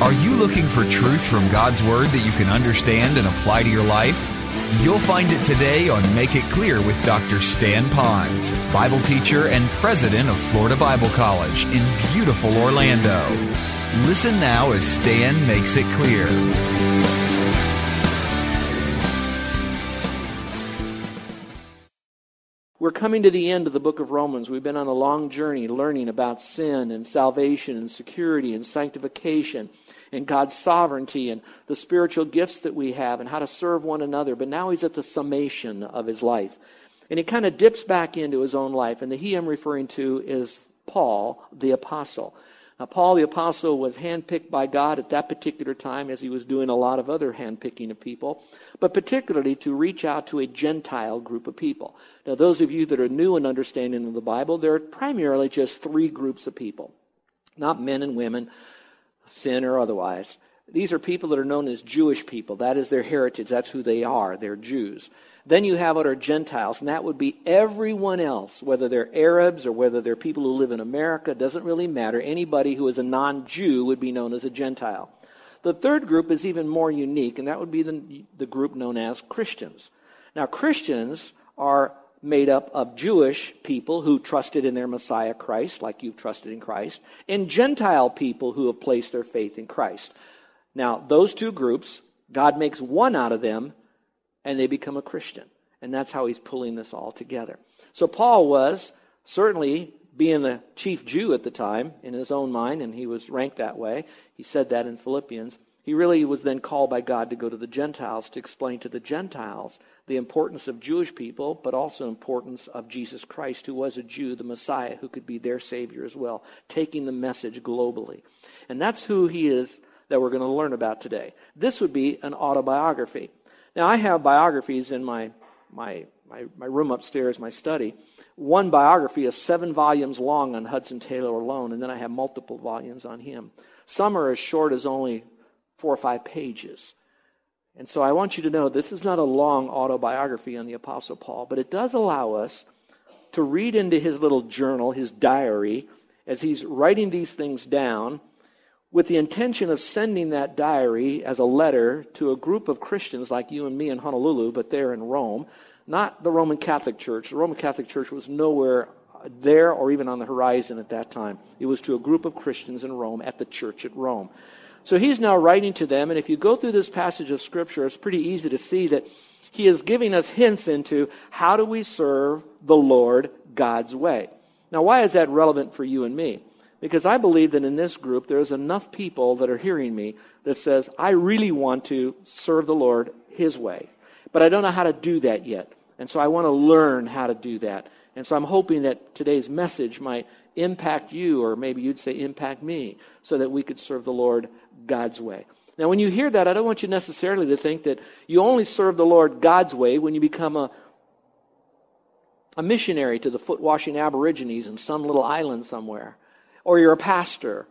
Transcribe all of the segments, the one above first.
Are you looking for truth from God's Word that you can understand and apply to your life? You'll find it today on Make It Clear with Dr. Stan Ponz, Bible teacher and president of Florida Bible College in beautiful Orlando. Listen now as Stan makes it clear. We're coming to the end of the book of Romans. We've been on a long journey learning about sin and salvation and security and sanctification and God's sovereignty and the spiritual gifts that we have and how to serve one another. But now he's at the summation of his life. And he kind of dips back into his own life. And the he I'm referring to is Paul, the apostle. Now, Paul the apostle was handpicked by God at that particular time as he was doing a lot of other handpicking of people, but particularly to reach out to a Gentile group of people. Now, those of you that are new in understanding of the Bible, there are primarily just three groups of people, not men and women, sin or otherwise. These are people that are known as Jewish people. That is their heritage. That's who they are. They're Jews. Then you have what are Gentiles, and that would be everyone else, whether they're Arabs or whether they're people who live in America, doesn't really matter. Anybody who is a non Jew would be known as a Gentile. The third group is even more unique, and that would be the, the group known as Christians. Now, Christians are made up of Jewish people who trusted in their Messiah Christ, like you've trusted in Christ, and Gentile people who have placed their faith in Christ. Now, those two groups, God makes one out of them and they become a Christian. And that's how he's pulling this all together. So Paul was certainly being the chief Jew at the time in his own mind, and he was ranked that way. He said that in Philippians. He really was then called by God to go to the Gentiles to explain to the Gentiles the importance of Jewish people, but also importance of Jesus Christ, who was a Jew, the Messiah, who could be their Savior as well, taking the message globally. And that's who he is that we're going to learn about today. This would be an autobiography. Now, I have biographies in my, my, my, my room upstairs, my study. One biography is seven volumes long on Hudson Taylor alone, and then I have multiple volumes on him. Some are as short as only four or five pages. And so I want you to know this is not a long autobiography on the Apostle Paul, but it does allow us to read into his little journal, his diary, as he's writing these things down with the intention of sending that diary as a letter to a group of Christians like you and me in Honolulu, but there in Rome, not the Roman Catholic Church. The Roman Catholic Church was nowhere there or even on the horizon at that time. It was to a group of Christians in Rome at the church at Rome. So he's now writing to them, and if you go through this passage of Scripture, it's pretty easy to see that he is giving us hints into how do we serve the Lord God's way. Now, why is that relevant for you and me? Because I believe that in this group, there's enough people that are hearing me that says, I really want to serve the Lord His way. But I don't know how to do that yet. And so I want to learn how to do that. And so I'm hoping that today's message might impact you, or maybe you'd say impact me, so that we could serve the Lord God's way. Now, when you hear that, I don't want you necessarily to think that you only serve the Lord God's way when you become a, a missionary to the foot washing Aborigines in some little island somewhere or you're a pastor,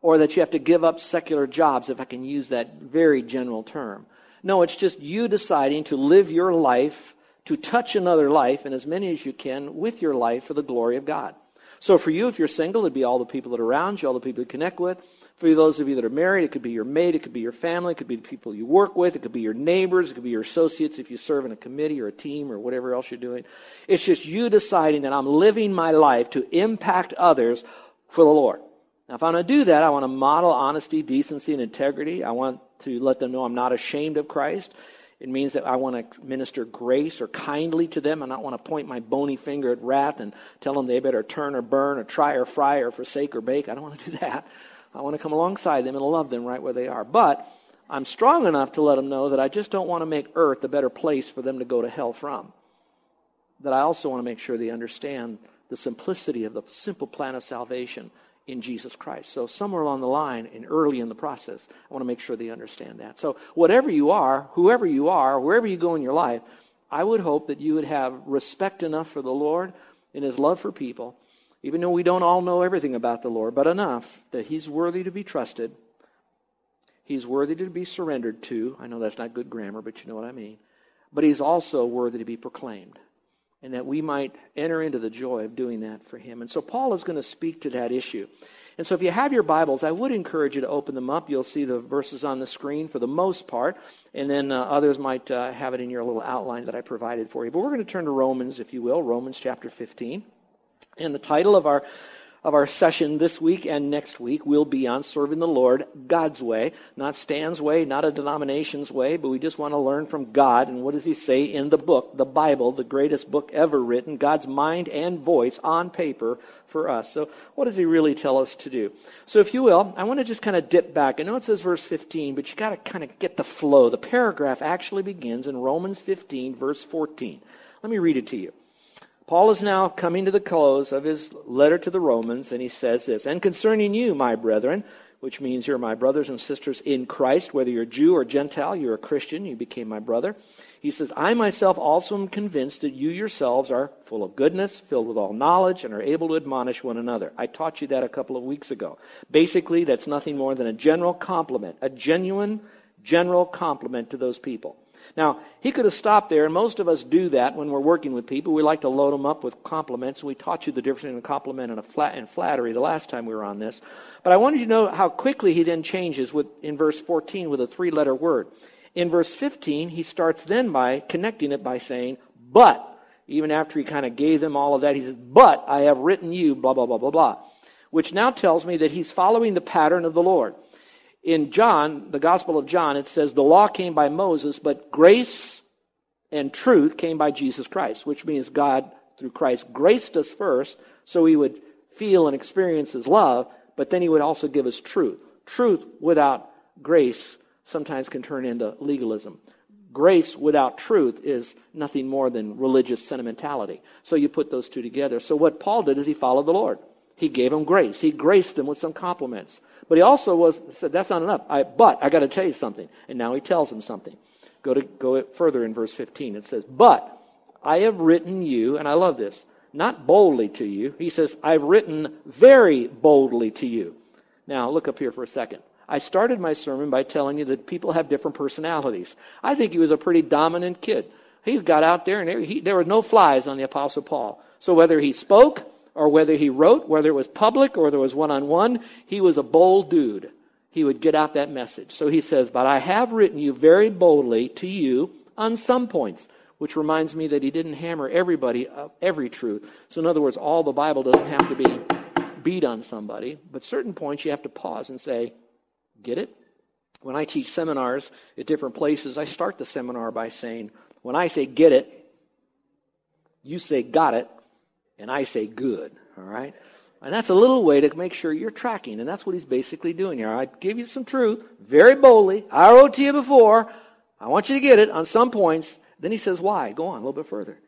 or that you have to give up secular jobs, if I can use that very general term. No, it's just you deciding to live your life, to touch another life, and as many as you can, with your life for the glory of God. So for you, if you're single, it'd be all the people that are around you, all the people you connect with. For those of you that are married, it could be your mate, it could be your family, it could be the people you work with, it could be your neighbors, it could be your associates if you serve in a committee or a team or whatever else you're doing. It's just you deciding that I'm living my life to impact others for the Lord. Now, if I'm going to do that, I want to model honesty, decency, and integrity. I want to let them know I'm not ashamed of Christ. It means that I want to minister grace or kindly to them. I don't want to point my bony finger at wrath and tell them they better turn or burn or try or fry or forsake or bake. I don't want to do that. I want to come alongside them and love them right where they are. But I'm strong enough to let them know that I just don't want to make earth a better place for them to go to hell from. That I also want to make sure they understand the simplicity of the simple plan of salvation in Jesus Christ. So somewhere along the line and early in the process, I want to make sure they understand that. So whatever you are, whoever you are, wherever you go in your life, I would hope that you would have respect enough for the Lord and his love for people, even though we don't all know everything about the Lord, but enough that he's worthy to be trusted. He's worthy to be surrendered to. I know that's not good grammar, but you know what I mean. But he's also worthy to be proclaimed and that we might enter into the joy of doing that for him. And so Paul is going to speak to that issue. And so if you have your Bibles, I would encourage you to open them up. You'll see the verses on the screen for the most part, and then uh, others might uh, have it in your little outline that I provided for you. But we're going to turn to Romans, if you will, Romans chapter 15. And the title of our of our session this week and next week will be on serving the Lord God's way, not Stan's way, not a denomination's way, but we just want to learn from God. And what does he say in the book, the Bible, the greatest book ever written, God's mind and voice on paper for us? So, what does he really tell us to do? So, if you will, I want to just kind of dip back. I know it says verse 15, but you got to kind of get the flow. The paragraph actually begins in Romans 15, verse 14. Let me read it to you. Paul is now coming to the close of his letter to the Romans, and he says this And concerning you, my brethren, which means you're my brothers and sisters in Christ, whether you're Jew or Gentile, you're a Christian, you became my brother. He says, I myself also am convinced that you yourselves are full of goodness, filled with all knowledge, and are able to admonish one another. I taught you that a couple of weeks ago. Basically, that's nothing more than a general compliment, a genuine general compliment to those people. Now, he could have stopped there, and most of us do that when we're working with people. We like to load them up with compliments. We taught you the difference between a compliment and a flat and flattery the last time we were on this. But I wanted you to know how quickly he then changes with, in verse 14 with a three-letter word. In verse 15, he starts then by connecting it by saying, "But." Even after he kind of gave them all of that, he says, "But I have written you blah blah blah blah blah," which now tells me that he's following the pattern of the Lord in John, the Gospel of John, it says the law came by Moses, but grace and truth came by Jesus Christ, which means God, through Christ, graced us first so we would feel and experience his love, but then he would also give us truth. Truth without grace sometimes can turn into legalism. Grace without truth is nothing more than religious sentimentality. So you put those two together. So what Paul did is he followed the Lord. He gave them grace. He graced them with some compliments. But he also was said, that's not enough. I, but I got to tell you something. And now he tells him something. Go to go further in verse 15. It says, But I have written you, and I love this, not boldly to you. He says, I've written very boldly to you. Now look up here for a second. I started my sermon by telling you that people have different personalities. I think he was a pretty dominant kid. He got out there and he, there were no flies on the Apostle Paul. So whether he spoke or whether he wrote, whether it was public or there was one on one, he was a bold dude. He would get out that message. So he says, But I have written you very boldly to you on some points, which reminds me that he didn't hammer everybody of every truth. So, in other words, all the Bible doesn't have to be beat on somebody, but certain points you have to pause and say, Get it? When I teach seminars at different places, I start the seminar by saying, When I say get it, you say got it, and I say good, all right? And that's a little way to make sure you're tracking, and that's what he's basically doing here. I give you some truth very boldly. I wrote to you before. I want you to get it on some points. Then he says, why? Go on a little bit further.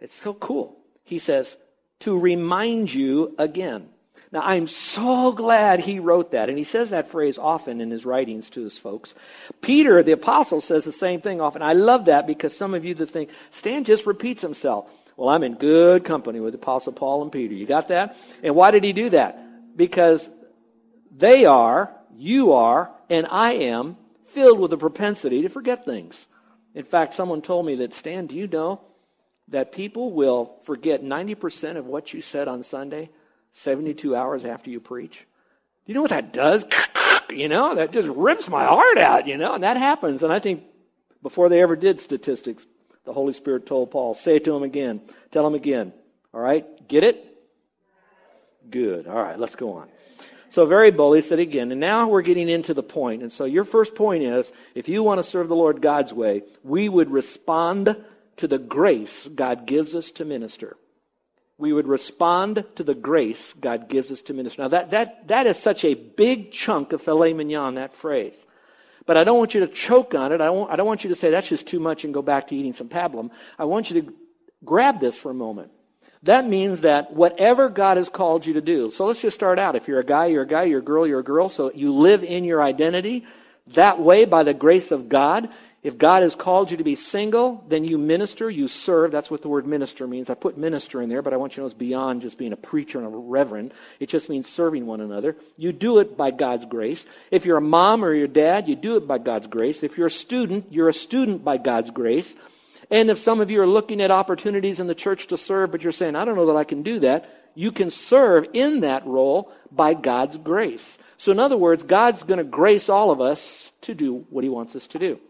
It's so cool. He says, to remind you again. Now, I'm so glad he wrote that, and he says that phrase often in his writings to his folks. Peter, the apostle, says the same thing often. I love that because some of you that think, Stan just repeats himself. Well, I'm in good company with Apostle Paul and Peter. You got that? And why did he do that? Because they are, you are, and I am filled with a propensity to forget things. In fact, someone told me that, Stan, do you know that people will forget 90% of what you said on Sunday 72 hours after you preach? Do you know what that does? you know, that just rips my heart out, you know, and that happens. And I think before they ever did statistics, the Holy Spirit told Paul. Say it to him again. Tell him again. All right? Get it? Good. All right, let's go on. So, very boldly said again. And now we're getting into the point. And so, your first point is if you want to serve the Lord God's way, we would respond to the grace God gives us to minister. We would respond to the grace God gives us to minister. Now, that, that, that is such a big chunk of filet mignon, that phrase. But I don't want you to choke on it. I don't, I don't want you to say that's just too much and go back to eating some pablum. I want you to grab this for a moment. That means that whatever God has called you to do. So let's just start out. If you're a guy, you're a guy, you're a girl, you're a girl. So you live in your identity that way by the grace of God. If God has called you to be single, then you minister, you serve. That's what the word minister means. I put minister in there, but I want you to know it's beyond just being a preacher and a reverend. It just means serving one another. You do it by God's grace. If you're a mom or your dad, you do it by God's grace. If you're a student, you're a student by God's grace. And if some of you are looking at opportunities in the church to serve, but you're saying, I don't know that I can do that, you can serve in that role by God's grace. So, in other words, God's going to grace all of us to do what He wants us to do.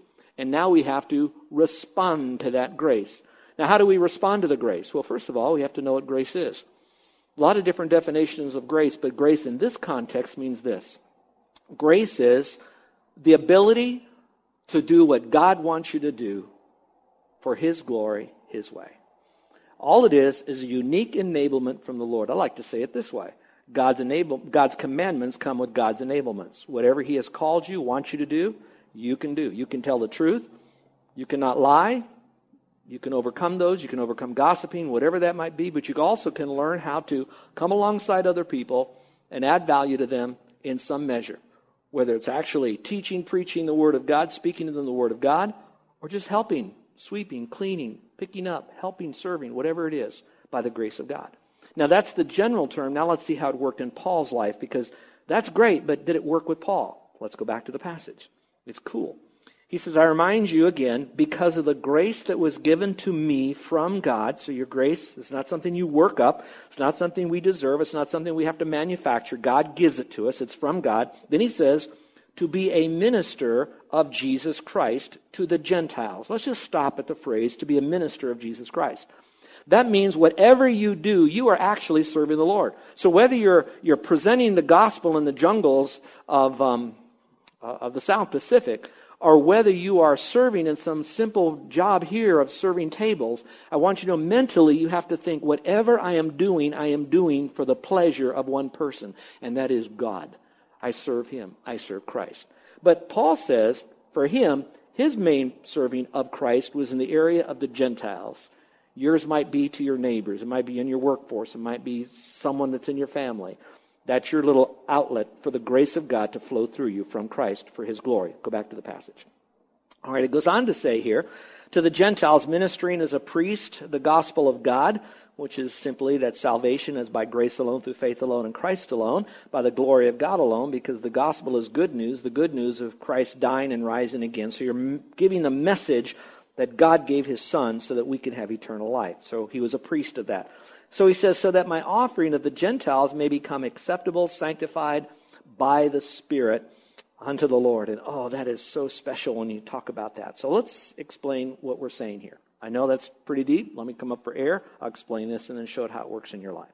And now we have to respond to that grace. Now, how do we respond to the grace? Well, first of all, we have to know what grace is. A lot of different definitions of grace, but grace in this context means this grace is the ability to do what God wants you to do for His glory, His way. All it is is a unique enablement from the Lord. I like to say it this way God's, enable, God's commandments come with God's enablements. Whatever He has called you, wants you to do, you can do. You can tell the truth. You cannot lie. You can overcome those. You can overcome gossiping, whatever that might be. But you also can learn how to come alongside other people and add value to them in some measure. Whether it's actually teaching, preaching the Word of God, speaking to them the Word of God, or just helping sweeping, cleaning, picking up, helping, serving, whatever it is, by the grace of God. Now, that's the general term. Now, let's see how it worked in Paul's life because that's great, but did it work with Paul? Let's go back to the passage. It's cool. He says, I remind you again, because of the grace that was given to me from God. So, your grace is not something you work up, it's not something we deserve, it's not something we have to manufacture. God gives it to us, it's from God. Then he says, to be a minister of Jesus Christ to the Gentiles. Let's just stop at the phrase to be a minister of Jesus Christ. That means whatever you do, you are actually serving the Lord. So whether you're, you're presenting the gospel in the jungles of, um, uh, of the South Pacific, or whether you are serving in some simple job here of serving tables, I want you to know mentally you have to think whatever I am doing, I am doing for the pleasure of one person, and that is God. I serve him. I serve Christ. But Paul says for him, his main serving of Christ was in the area of the Gentiles. Yours might be to your neighbors. It might be in your workforce. It might be someone that's in your family. That's your little outlet for the grace of God to flow through you from Christ for his glory. Go back to the passage. All right, it goes on to say here to the Gentiles, ministering as a priest the gospel of God which is simply that salvation is by grace alone, through faith alone, in Christ alone, by the glory of God alone, because the gospel is good news, the good news of Christ dying and rising again. So you're giving the message that God gave his son so that we can have eternal life. So he was a priest of that. So he says, so that my offering of the Gentiles may become acceptable, sanctified by the Spirit unto the Lord. And oh, that is so special when you talk about that. So let's explain what we're saying here. I know that's pretty deep. Let me come up for air. I'll explain this and then show it how it works in your life.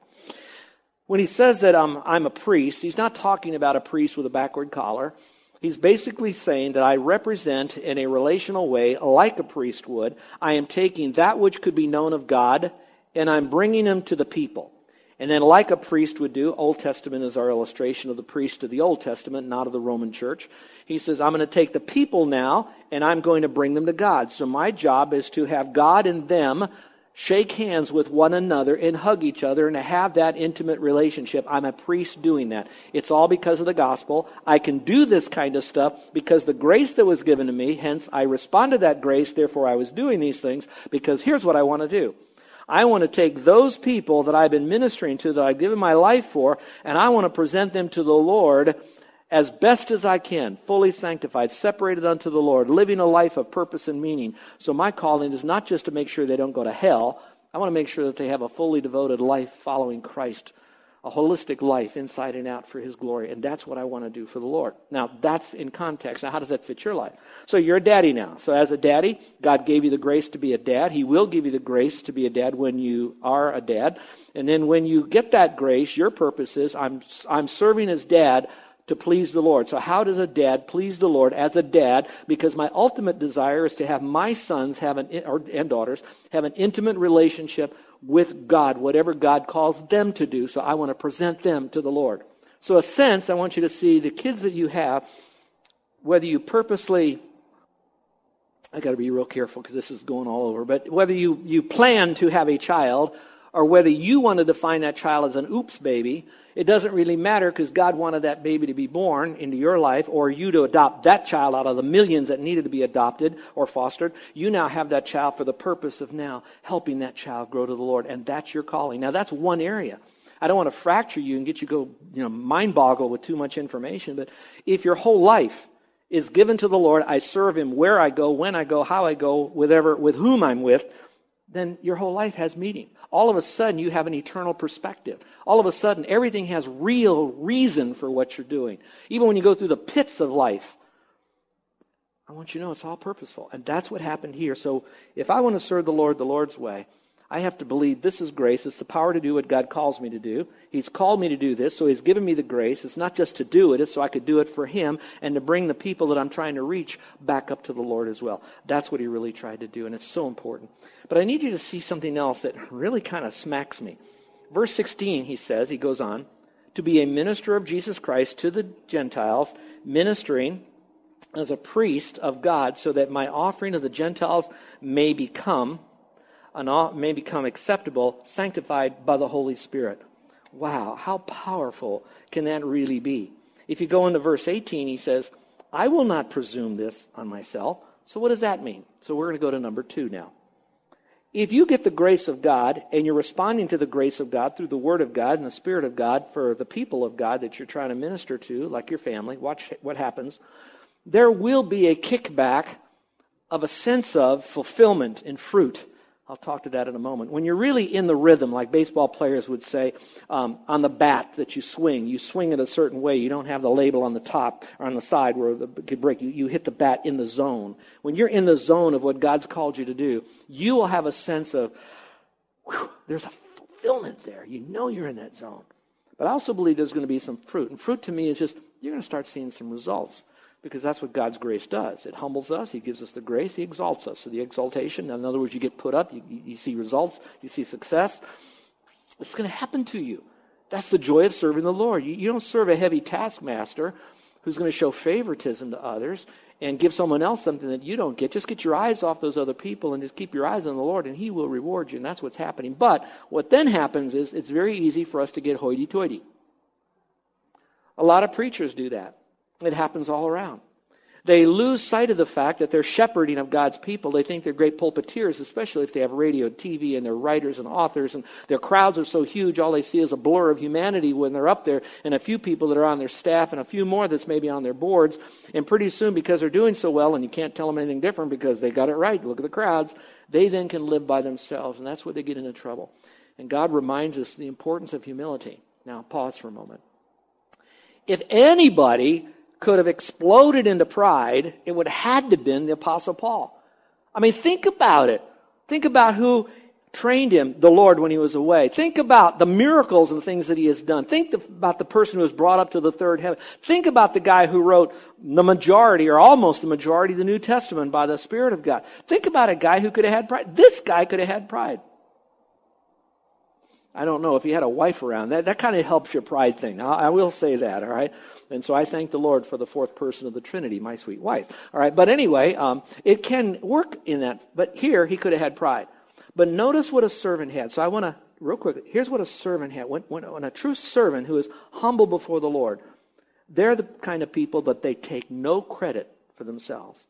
When he says that I'm, I'm a priest, he's not talking about a priest with a backward collar. He's basically saying that I represent in a relational way, like a priest would. I am taking that which could be known of God and I'm bringing him to the people. And then, like a priest would do, Old Testament is our illustration of the priest of the Old Testament, not of the Roman church. He says, I'm going to take the people now and I'm going to bring them to God. So my job is to have God in them shake hands with one another and hug each other and have that intimate relationship. I'm a priest doing that. It's all because of the gospel. I can do this kind of stuff because the grace that was given to me, hence I responded to that grace, therefore I was doing these things because here's what I want to do. I want to take those people that I've been ministering to, that I've given my life for, and I want to present them to the Lord as best as I can, fully sanctified, separated unto the Lord, living a life of purpose and meaning. So my calling is not just to make sure they don't go to hell. I want to make sure that they have a fully devoted life following Christ a holistic life inside and out for his glory. And that's what I want to do for the Lord. Now, that's in context. Now, how does that fit your life? So you're a daddy now. So as a daddy, God gave you the grace to be a dad. He will give you the grace to be a dad when you are a dad. And then when you get that grace, your purpose is I'm, I'm serving as dad to please the Lord. So how does a dad please the Lord as a dad? Because my ultimate desire is to have my sons have an, or, and daughters have an intimate relationship with God, whatever God calls them to do. So I want to present them to the Lord. So, a sense, I want you to see the kids that you have, whether you purposely, I got to be real careful because this is going all over, but whether you, you plan to have a child or whether you want to define that child as an oops baby, it doesn't really matter because God wanted that baby to be born into your life or you to adopt that child out of the millions that needed to be adopted or fostered. You now have that child for the purpose of now helping that child grow to the Lord. And that's your calling. Now, that's one area. I don't want to fracture you and get you go, you know, mind boggle with too much information, but if your whole life is given to the Lord, I serve him where I go, when I go, how I go, whatever, with whom I'm with, then your whole life has meaning. All of a sudden, you have an eternal perspective. All of a sudden, everything has real reason for what you're doing. Even when you go through the pits of life, I want you to know it's all purposeful. And that's what happened here. So if I want to serve the Lord the Lord's way, I have to believe this is grace. It's the power to do what God calls me to do. He's called me to do this, so He's given me the grace. It's not just to do it, it's so I could do it for Him and to bring the people that I'm trying to reach back up to the Lord as well. That's what He really tried to do, and it's so important. But I need you to see something else that really kind of smacks me. Verse 16, he says, he goes on, to be a minister of Jesus Christ to the Gentiles, ministering as a priest of God, so that my offering of the Gentiles may become may become acceptable, sanctified by the Holy Spirit. Wow, how powerful can that really be? If you go into verse 18, he says, I will not presume this on myself. So, what does that mean? So, we're going to go to number two now. If you get the grace of God and you're responding to the grace of God through the Word of God and the Spirit of God for the people of God that you're trying to minister to, like your family, watch what happens. There will be a kickback of a sense of fulfillment and fruit I'll talk to that in a moment. When you're really in the rhythm, like baseball players would say, um, on the bat that you swing, you swing it a certain way. You don't have the label on the top or on the side where it could break. You, you hit the bat in the zone. When you're in the zone of what God's called you to do, you will have a sense of, whew, there's a fulfillment there. You know you're in that zone. But I also believe there's going to be some fruit. And fruit to me is just, you're going to start seeing some results because that's what God's grace does. It humbles us, He gives us the grace, He exalts us. So the exaltation, in other words, you get put up, you, you see results, you see success. It's going to happen to you. That's the joy of serving the Lord. You, you don't serve a heavy taskmaster who's going to show favoritism to others and give someone else something that you don't get. Just get your eyes off those other people and just keep your eyes on the Lord, and He will reward you. And that's what's happening. But what then happens is it's very easy for us to get hoity toity. A lot of preachers do that. It happens all around. They lose sight of the fact that they're shepherding of God's people. They think they're great pulpiteers, especially if they have radio, TV, and they're writers and authors, and their crowds are so huge, all they see is a blur of humanity when they're up there, and a few people that are on their staff, and a few more that's maybe on their boards. And pretty soon, because they're doing so well, and you can't tell them anything different because they got it right, look at the crowds, they then can live by themselves, and that's where they get into trouble. And God reminds us the importance of humility. Now, pause for a moment. If anybody could have exploded into pride, it would have had to have been the Apostle Paul. I mean, think about it. Think about who trained him, the Lord, when he was away. Think about the miracles and things that he has done. Think about the person who was brought up to the third heaven. Think about the guy who wrote the majority or almost the majority of the New Testament by the Spirit of God. Think about a guy who could have had pride. This guy could have had pride. I don't know if he had a wife around. That, that kind of helps your pride thing. I, I will say that, all right? And so I thank the Lord for the fourth person of the Trinity, my sweet wife. All right, but anyway, um, it can work in that. But here, he could have had pride. But notice what a servant had. So I want to, real quick, here's what a servant had. When, when, when a true servant who is humble before the Lord, they're the kind of people, but they take no credit for themselves.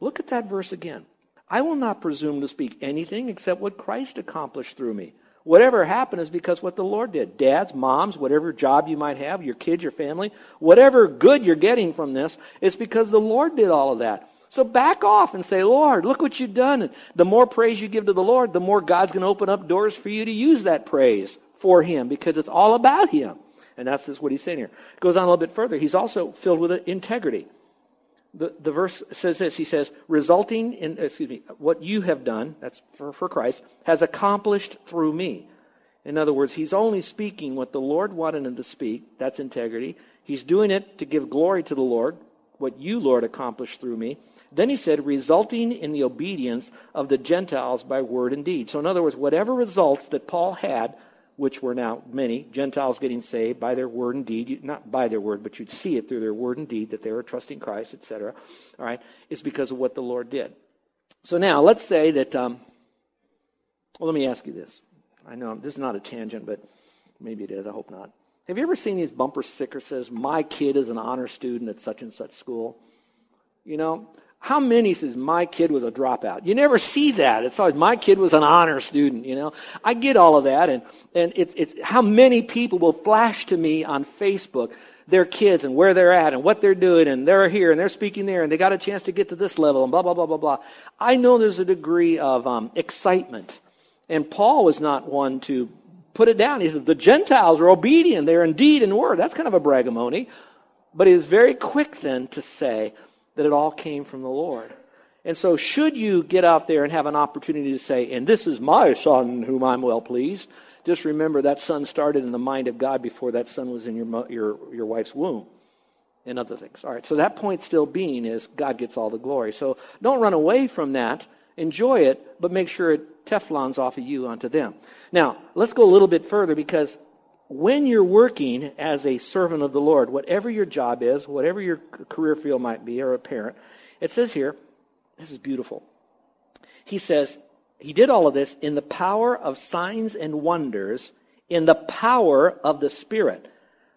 Look at that verse again. I will not presume to speak anything except what Christ accomplished through me. Whatever happened is because what the Lord did. Dads, moms, whatever job you might have, your kids, your family, whatever good you're getting from this, it's because the Lord did all of that. So back off and say, Lord, look what you've done. And the more praise you give to the Lord, the more God's going to open up doors for you to use that praise for Him because it's all about Him. And that's just what he's saying here. It goes on a little bit further. He's also filled with integrity the, the verse says this. He says, resulting in, excuse me, what you have done, that's for, for Christ, has accomplished through me. In other words, he's only speaking what the Lord wanted him to speak. That's integrity. He's doing it to give glory to the Lord, what you, Lord, accomplished through me. Then he said, resulting in the obedience of the Gentiles by word and deed. So, in other words, whatever results that Paul had which were now many, Gentiles getting saved by their word and deed, not by their word, but you'd see it through their word and deed that they were trusting Christ, etc. All right, it's because of what the Lord did. So now, let's say that, um, well, let me ask you this. I know this is not a tangent, but maybe it is. I hope not. Have you ever seen these bumper stickers says, My kid is an honor student at such and such school? You know, how many says my kid was a dropout? You never see that. It's always my kid was an honor student, you know. I get all of that and, and it's, it's how many people will flash to me on Facebook their kids and where they're at and what they're doing and they're here and they're speaking there and they got a chance to get to this level and blah, blah, blah, blah, blah. I know there's a degree of um, excitement. And Paul was not one to put it down. He said, the Gentiles are obedient. They're indeed in word. That's kind of a bragamony. But he was very quick then to say that it all came from the Lord. And so, should you get out there and have an opportunity to say, and this is my son whom I'm well pleased, just remember that son started in the mind of God before that son was in your, your, your wife's womb and other things. All right, so that point still being is God gets all the glory. So don't run away from that. Enjoy it, but make sure it Teflon's off of you onto them. Now, let's go a little bit further because when you're working as a servant of the Lord, whatever your job is, whatever your career field might be, or a parent, it says here, this is beautiful. He says, he did all of this in the power of signs and wonders, in the power of the Spirit.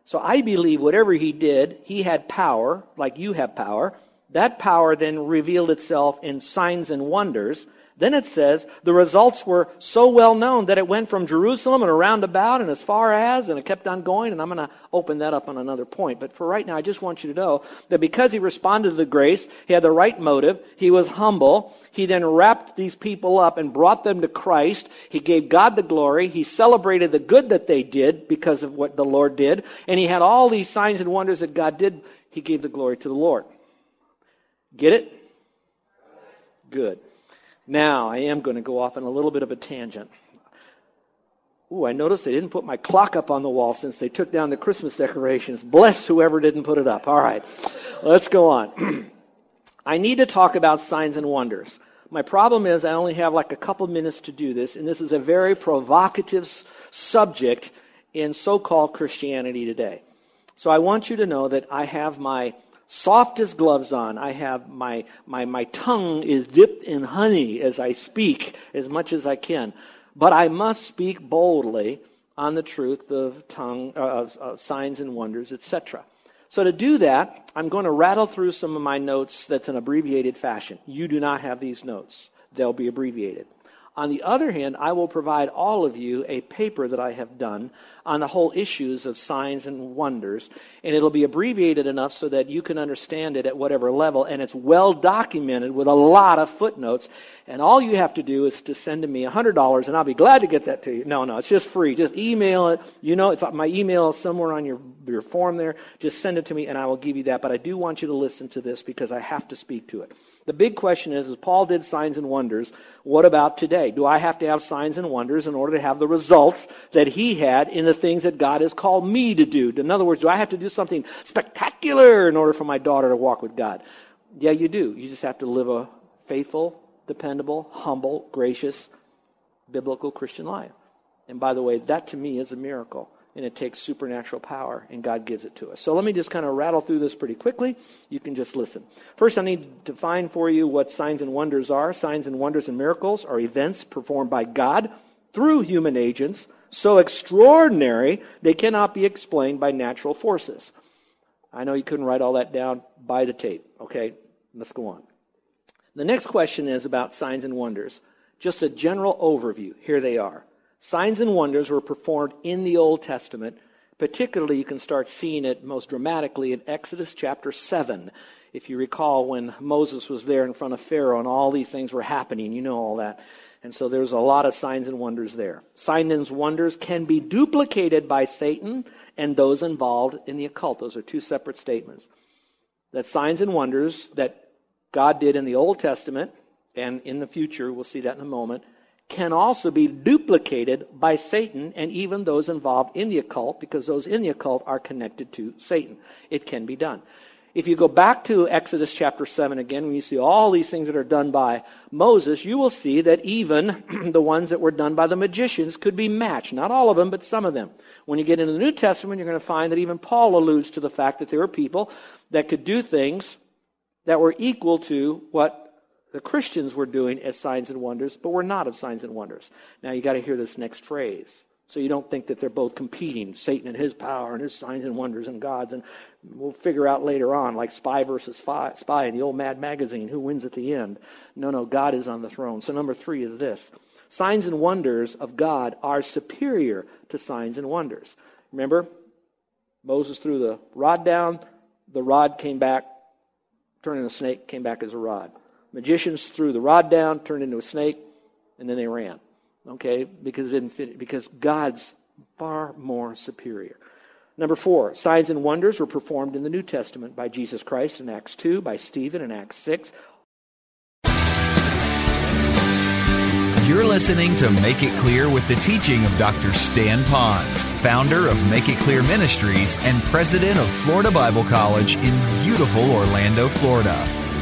So I believe whatever he did, he had power, like you have power. That power then revealed itself in signs and wonders. Then it says the results were so well known that it went from Jerusalem and around about and as far as, and it kept on going. And I'm going to open that up on another point. But for right now, I just want you to know that because he responded to the grace, he had the right motive, he was humble, he then wrapped these people up and brought them to Christ. He gave God the glory. He celebrated the good that they did because of what the Lord did. And he had all these signs and wonders that God did. He gave the glory to the Lord. Get it? Good. Now, I am going to go off on a little bit of a tangent. Ooh, I noticed they didn't put my clock up on the wall since they took down the Christmas decorations. Bless whoever didn't put it up. All right, let's go on. I need to talk about signs and wonders. My problem is I only have like a couple minutes to do this, and this is a very provocative subject in so called Christianity today. So I want you to know that I have my soft as gloves on. I have my, my, my tongue is dipped in honey as I speak as much as I can. But I must speak boldly on the truth of tongue, uh, of, of signs and wonders, etc. So to do that, I'm going to rattle through some of my notes that's an abbreviated fashion. You do not have these notes. They'll be abbreviated. On the other hand, I will provide all of you a paper that I have done on the whole issues of signs and wonders, and it'll be abbreviated enough so that you can understand it at whatever level, and it's well documented with a lot of footnotes. And all you have to do is to send to me $100, and I'll be glad to get that to you. No, no, it's just free. Just email it. You know, it's my email is somewhere on your, your form there. Just send it to me, and I will give you that. But I do want you to listen to this because I have to speak to it. The big question is, as Paul did signs and wonders, what about today? Do I have to have signs and wonders in order to have the results that he had in the things that God has called me to do? In other words, do I have to do something spectacular in order for my daughter to walk with God? Yeah, you do. You just have to live a faithful, dependable, humble, gracious, biblical Christian life. And by the way, that to me is a miracle and it takes supernatural power, and God gives it to us. So let me just kind of rattle through this pretty quickly. You can just listen. First, I need to define for you what signs and wonders are. Signs and wonders and miracles are events performed by God through human agents, so extraordinary they cannot be explained by natural forces. I know you couldn't write all that down by the tape. Okay, let's go on. The next question is about signs and wonders. Just a general overview. Here they are. Signs and wonders were performed in the Old Testament. Particularly, you can start seeing it most dramatically in Exodus chapter 7. If you recall when Moses was there in front of Pharaoh and all these things were happening, you know all that. And so there's a lot of signs and wonders there. Signs and wonders can be duplicated by Satan and those involved in the occult. Those are two separate statements. That signs and wonders that God did in the Old Testament and in the future, we'll see that in a moment, can also be duplicated by Satan and even those involved in the occult, because those in the occult are connected to Satan. It can be done. If you go back to Exodus chapter 7 again, when you see all these things that are done by Moses, you will see that even the ones that were done by the magicians could be matched. Not all of them, but some of them. When you get into the New Testament, you're going to find that even Paul alludes to the fact that there were people that could do things that were equal to what the Christians were doing as signs and wonders, but were not of signs and wonders. Now you got to hear this next phrase. So you don't think that they're both competing, Satan and his power and his signs and wonders and God's. And we'll figure out later on, like spy versus spy, in the old Mad magazine, who wins at the end. No, no, God is on the throne. So number three is this. Signs and wonders of God are superior to signs and wonders. Remember, Moses threw the rod down, the rod came back, turned into a snake, came back as a rod. Magicians threw the rod down, turned into a snake, and then they ran okay, because it didn't fit, because God's far more superior. Number four, signs and wonders were performed in the New Testament by Jesus Christ in Acts 2, by Stephen in Acts 6. You're listening to Make It Clear with the teaching of Dr. Stan Ponz, founder of Make It Clear Ministries and president of Florida Bible College in beautiful Orlando, Florida.